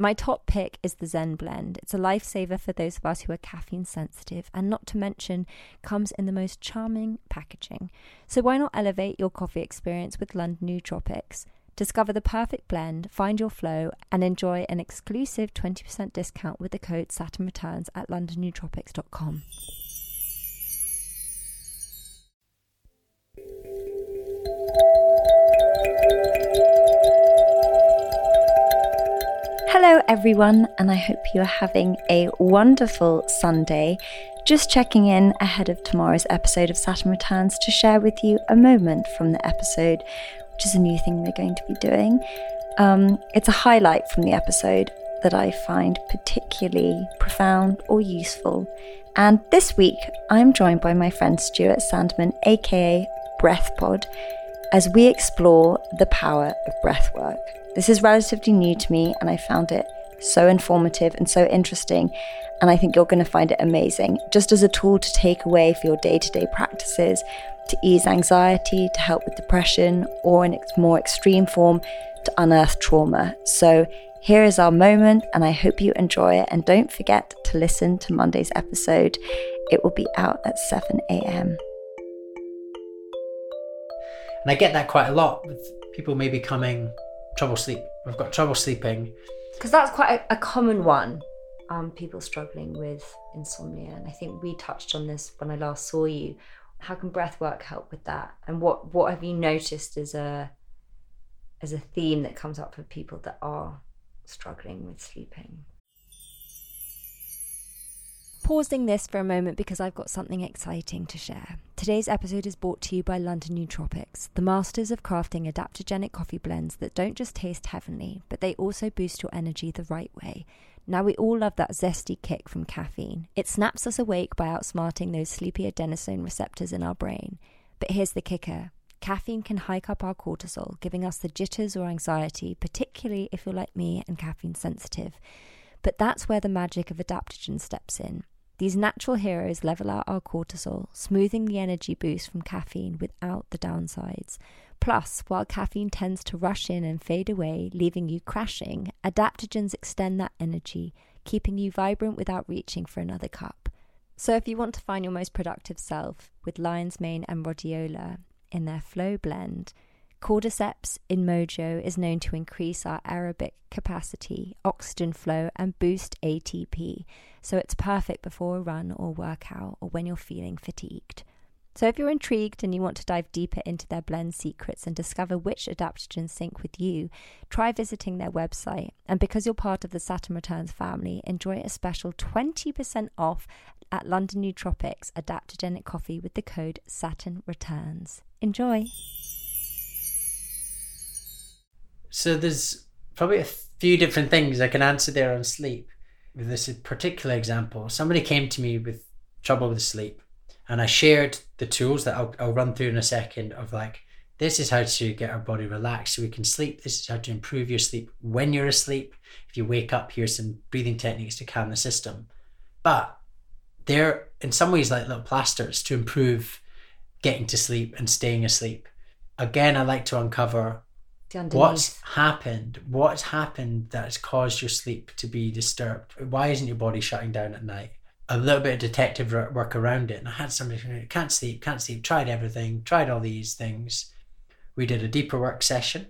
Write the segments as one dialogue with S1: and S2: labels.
S1: My top pick is the Zen blend. It's a lifesaver for those of us who are caffeine sensitive, and not to mention, comes in the most charming packaging. So why not elevate your coffee experience with London Nootropics? Discover the perfect blend, find your flow, and enjoy an exclusive 20% discount with the code Saturn Returns at londonnootropics.com. Hello, everyone, and I hope you are having a wonderful Sunday. Just checking in ahead of tomorrow's episode of Saturn Returns to share with you a moment from the episode, which is a new thing we're going to be doing. Um, it's a highlight from the episode that I find particularly profound or useful. And this week, I'm joined by my friend Stuart Sandeman, aka BreathPod, as we explore the power of breathwork. This is relatively new to me, and I found it so informative and so interesting. And I think you're going to find it amazing, just as a tool to take away for your day to day practices, to ease anxiety, to help with depression, or in its more extreme form, to unearth trauma. So here is our moment, and I hope you enjoy it. And don't forget to listen to Monday's episode, it will be out at 7 a.m.
S2: And I get that quite a lot with people maybe coming trouble sleep. We've got trouble sleeping.
S1: Because that's quite a, a common one. Um, people struggling with insomnia, and I think we touched on this when I last saw you. How can breath work help with that? And what what have you noticed as a as a theme that comes up for people that are struggling with sleeping? Pausing this for a moment because I've got something exciting to share. Today's episode is brought to you by London Nootropics, the masters of crafting adaptogenic coffee blends that don't just taste heavenly, but they also boost your energy the right way. Now, we all love that zesty kick from caffeine. It snaps us awake by outsmarting those sleepy adenosine receptors in our brain. But here's the kicker caffeine can hike up our cortisol, giving us the jitters or anxiety, particularly if you're like me and caffeine sensitive. But that's where the magic of adaptogen steps in. These natural heroes level out our cortisol, smoothing the energy boost from caffeine without the downsides. Plus, while caffeine tends to rush in and fade away, leaving you crashing, adaptogens extend that energy, keeping you vibrant without reaching for another cup. So, if you want to find your most productive self with lion's mane and rhodiola in their flow blend, Cordyceps in Mojo is known to increase our aerobic capacity, oxygen flow, and boost ATP, so it's perfect before a run or workout or when you're feeling fatigued. So, if you're intrigued and you want to dive deeper into their blend secrets and discover which adaptogens sync with you, try visiting their website. And because you're part of the Saturn Returns family, enjoy a special 20% off at London Nootropics adaptogenic coffee with the code Saturn Returns. Enjoy!
S2: So there's probably a few different things I can answer there on sleep. With this particular example, somebody came to me with trouble with sleep, and I shared the tools that I'll, I'll run through in a second of like, this is how to get our body relaxed so we can sleep. This is how to improve your sleep when you're asleep. If you wake up, here's some breathing techniques to calm the system. But they're in some ways like little plasters to improve getting to sleep and staying asleep. Again, I like to uncover what's happened? What's happened that's caused your sleep to be disturbed? Why isn't your body shutting down at night? A little bit of detective work around it. And i had somebody who can't sleep can't sleep. Tried everything tried all these things. We did a deeper work session.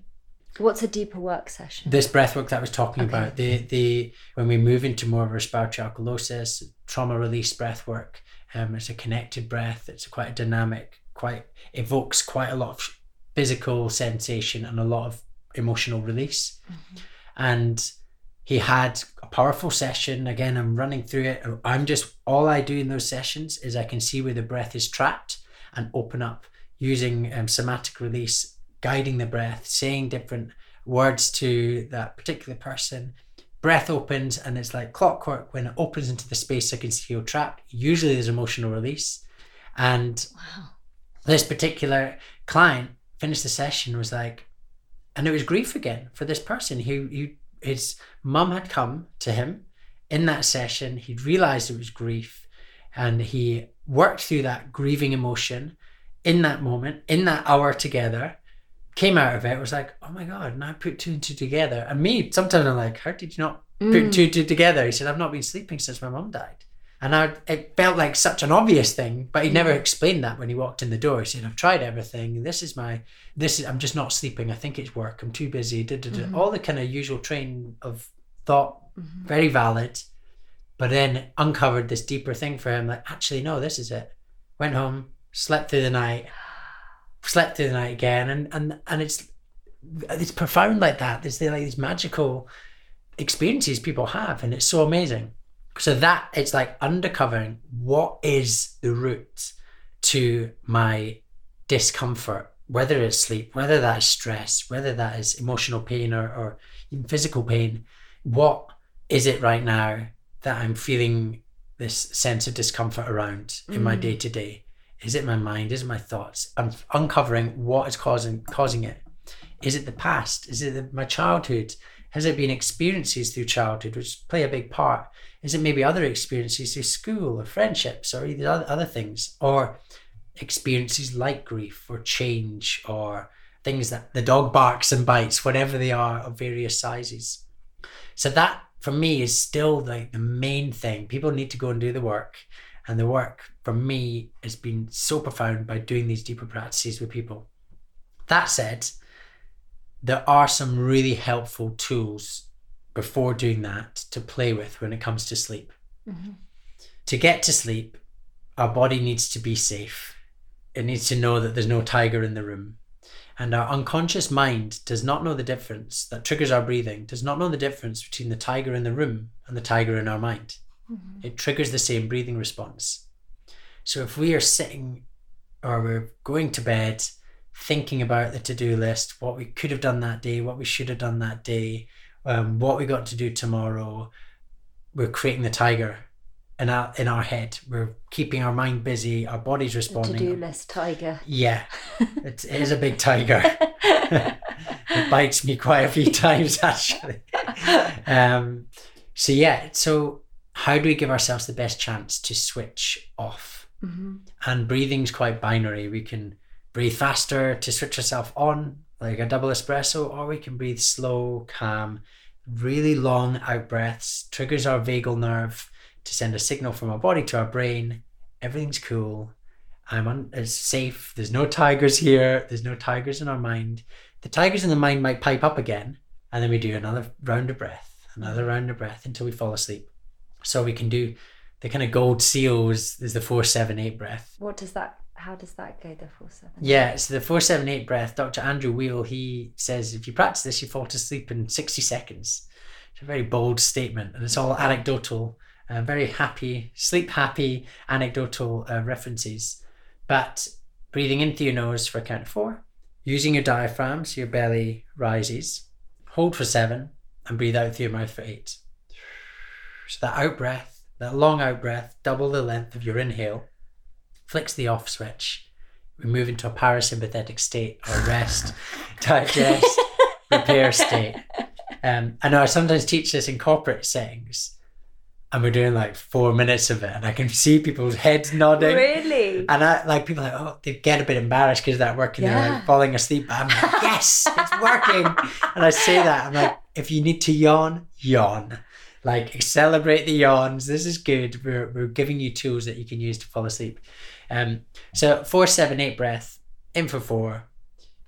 S1: What's a deeper work session?
S2: This breath work that i was talking okay. about the the when we move into more of respiratory alkalosis trauma release breath work Um, it's a connected breath. It's quite a dynamic, quite evokes quite a lot of physical sensation and a lot of emotional release. And he had a powerful session. Again, I'm running through it. I'm just all I do in those sessions is I can see where the breath is trapped and open up using um, somatic release, guiding the breath, saying different words to that particular person. Breath opens and it's like clockwork. When it opens into the space I can feel trapped, usually there's emotional release. And
S1: Wow.
S2: this particular client finished the session was like, and it was grief again for this person who, who his mum had come to him in that session. He'd realized it was grief and he worked through that grieving emotion in that moment, in that hour together. Came out of it, was like, oh my God, now I put two and two together. And me, sometimes I'm like, how did you not put
S1: Mm.
S2: two and two together? He said, I've not been sleeping since my mum died. And I, it felt like such an obvious thing, but he never explained that when he walked in the door. He said, I've tried everything. This is my, this is, I'm just not sleeping. I think it's work. I'm too busy. Da, da, da.
S1: Mhm.
S2: All the kind of usual train of thought,
S1: Mhm.
S2: very valid. But then uncovered this deeper thing for him like, actually, no, this is it. Went home, slept through the night, slept through the night again. And, and, and it's, it's profound like that. There's like these magical experiences people have, and it's so amazing. So that it's like undercovering what is the root to my discomfort, whether it's sleep, whether that is stress, whether that is emotional pain or, or even physical pain. What is it right now that I'm feeling this sense of discomfort around in my
S1: Mm.
S2: day to day? Is it my mind? Is it my thoughts? I'm uncovering what is causing causing it. Is it the past? Is it the, my childhood? Has it been experiences through childhood which play a big part? Is it maybe other experiences through school or friendships or either other, things? Or experiences like grief or change or things that the dog barks and bites, whatever they are, of various sizes. So that for me is still like the main thing. People need to go and do the work. And the work for me has been so profound by doing these deeper practices with people. That said, there are some really helpful tools before doing that to play with when it comes to sleep.
S1: Mhm.
S2: To get to sleep, our body needs to be safe. It needs to know that there's no tiger in the room. And our unconscious mind does not know the difference that triggers our breathing, does not know the difference between the tiger in the room and the tiger in our mind.
S1: Mhm.
S2: It triggers the same breathing response. So if we are sitting or we're going to bed thinking about the to do list, what we could have done that day, what we should have done that day, um, what we got to do tomorrow, we're creating the tiger in our, in our head. We're keeping our mind busy, our body's responding.
S1: to-do list tiger.
S2: Yeah, it, it is a big tiger. it bites me quite a few times actually. Um, so yeah, so how do we give ourselves the best chance to switch off?
S1: Mhm.
S2: And breathing's quite binary. We can breathe faster to switch yourself on, like a double espresso, or we can breathe slow, calm, really long out breaths, triggers our vagal nerve to send a signal from our body to our brain. Everything's cool. I'm un- it's safe. There's no tigers here. There's no tigers in our mind. The tigers in the mind might pipe up again, and then we do another round of breath, another round of breath until we fall asleep. So we can do the kind of gold seals. There's the four, seven, eight breath.
S1: What does that? How does that go? The four seven.
S2: Yeah, so the 478 breath, Dr. Andrew Weil, he says if you practice this, you fall to sleep in 60 seconds. It's a very bold statement, and it's all anecdotal, uh, very happy, sleep happy, anecdotal uh, references. But breathing in through your nose for a count of four, using your diaphragm so your belly rises, hold for seven, and breathe out through your mouth for eight. So that out breath, that long out breath, double the length of your inhale, flicks the off switch. We move into a parasympathetic state or rest, digest, repair state. Um, I know I sometimes teach this in corporate settings, and we're doing like four minutes of it, and I can see people's heads nodding.
S1: Really?
S2: And I like people are like, oh, they get a bit embarrassed because that working. They're
S1: Yeah.
S2: like falling asleep. But I'm like, yes, it's working. and I say that I'm like, if you need to yawn, yawn. Like celebrate the yawns. This is good. We're we're giving you tools that you can use to fall asleep. Um, so four, seven, eight breath. In for four,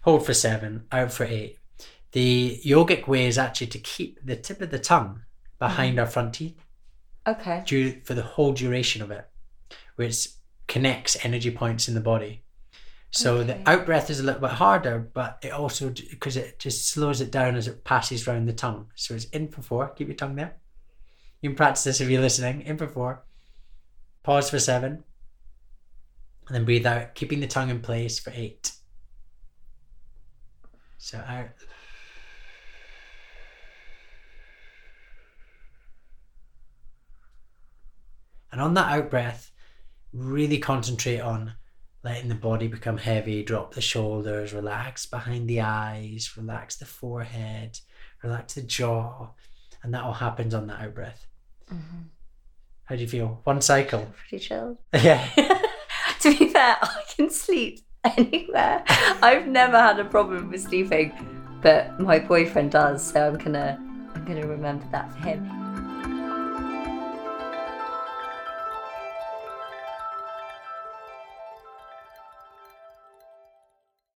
S2: hold for seven, out for eight. The yogic way is actually to keep the tip of the tongue behind our front teeth
S1: Okay.
S2: due for the whole duration of it. which connects energy points in the body. So
S1: Okay.
S2: the out breath is a little bit harder, but it also because it just slows it down as it passes round the tongue. So it's in for four. Keep your tongue there. You can practice this if you're listening. In for four. Pause for seven. And then breathe out, keeping the tongue in place for eight. So out. And on that out breath, really concentrate on letting the body become heavy, drop the shoulders, relax behind the eyes, relax the forehead, relax the jaw. And that all happens on that out breath. Mm-hmm. How do you feel? One cycle.
S1: Pretty chilled.
S2: Yeah.
S1: to be fair, I can sleep anywhere. I've never had a problem with sleeping, but my boyfriend does, so I'm gonna I'm gonna remember that for him.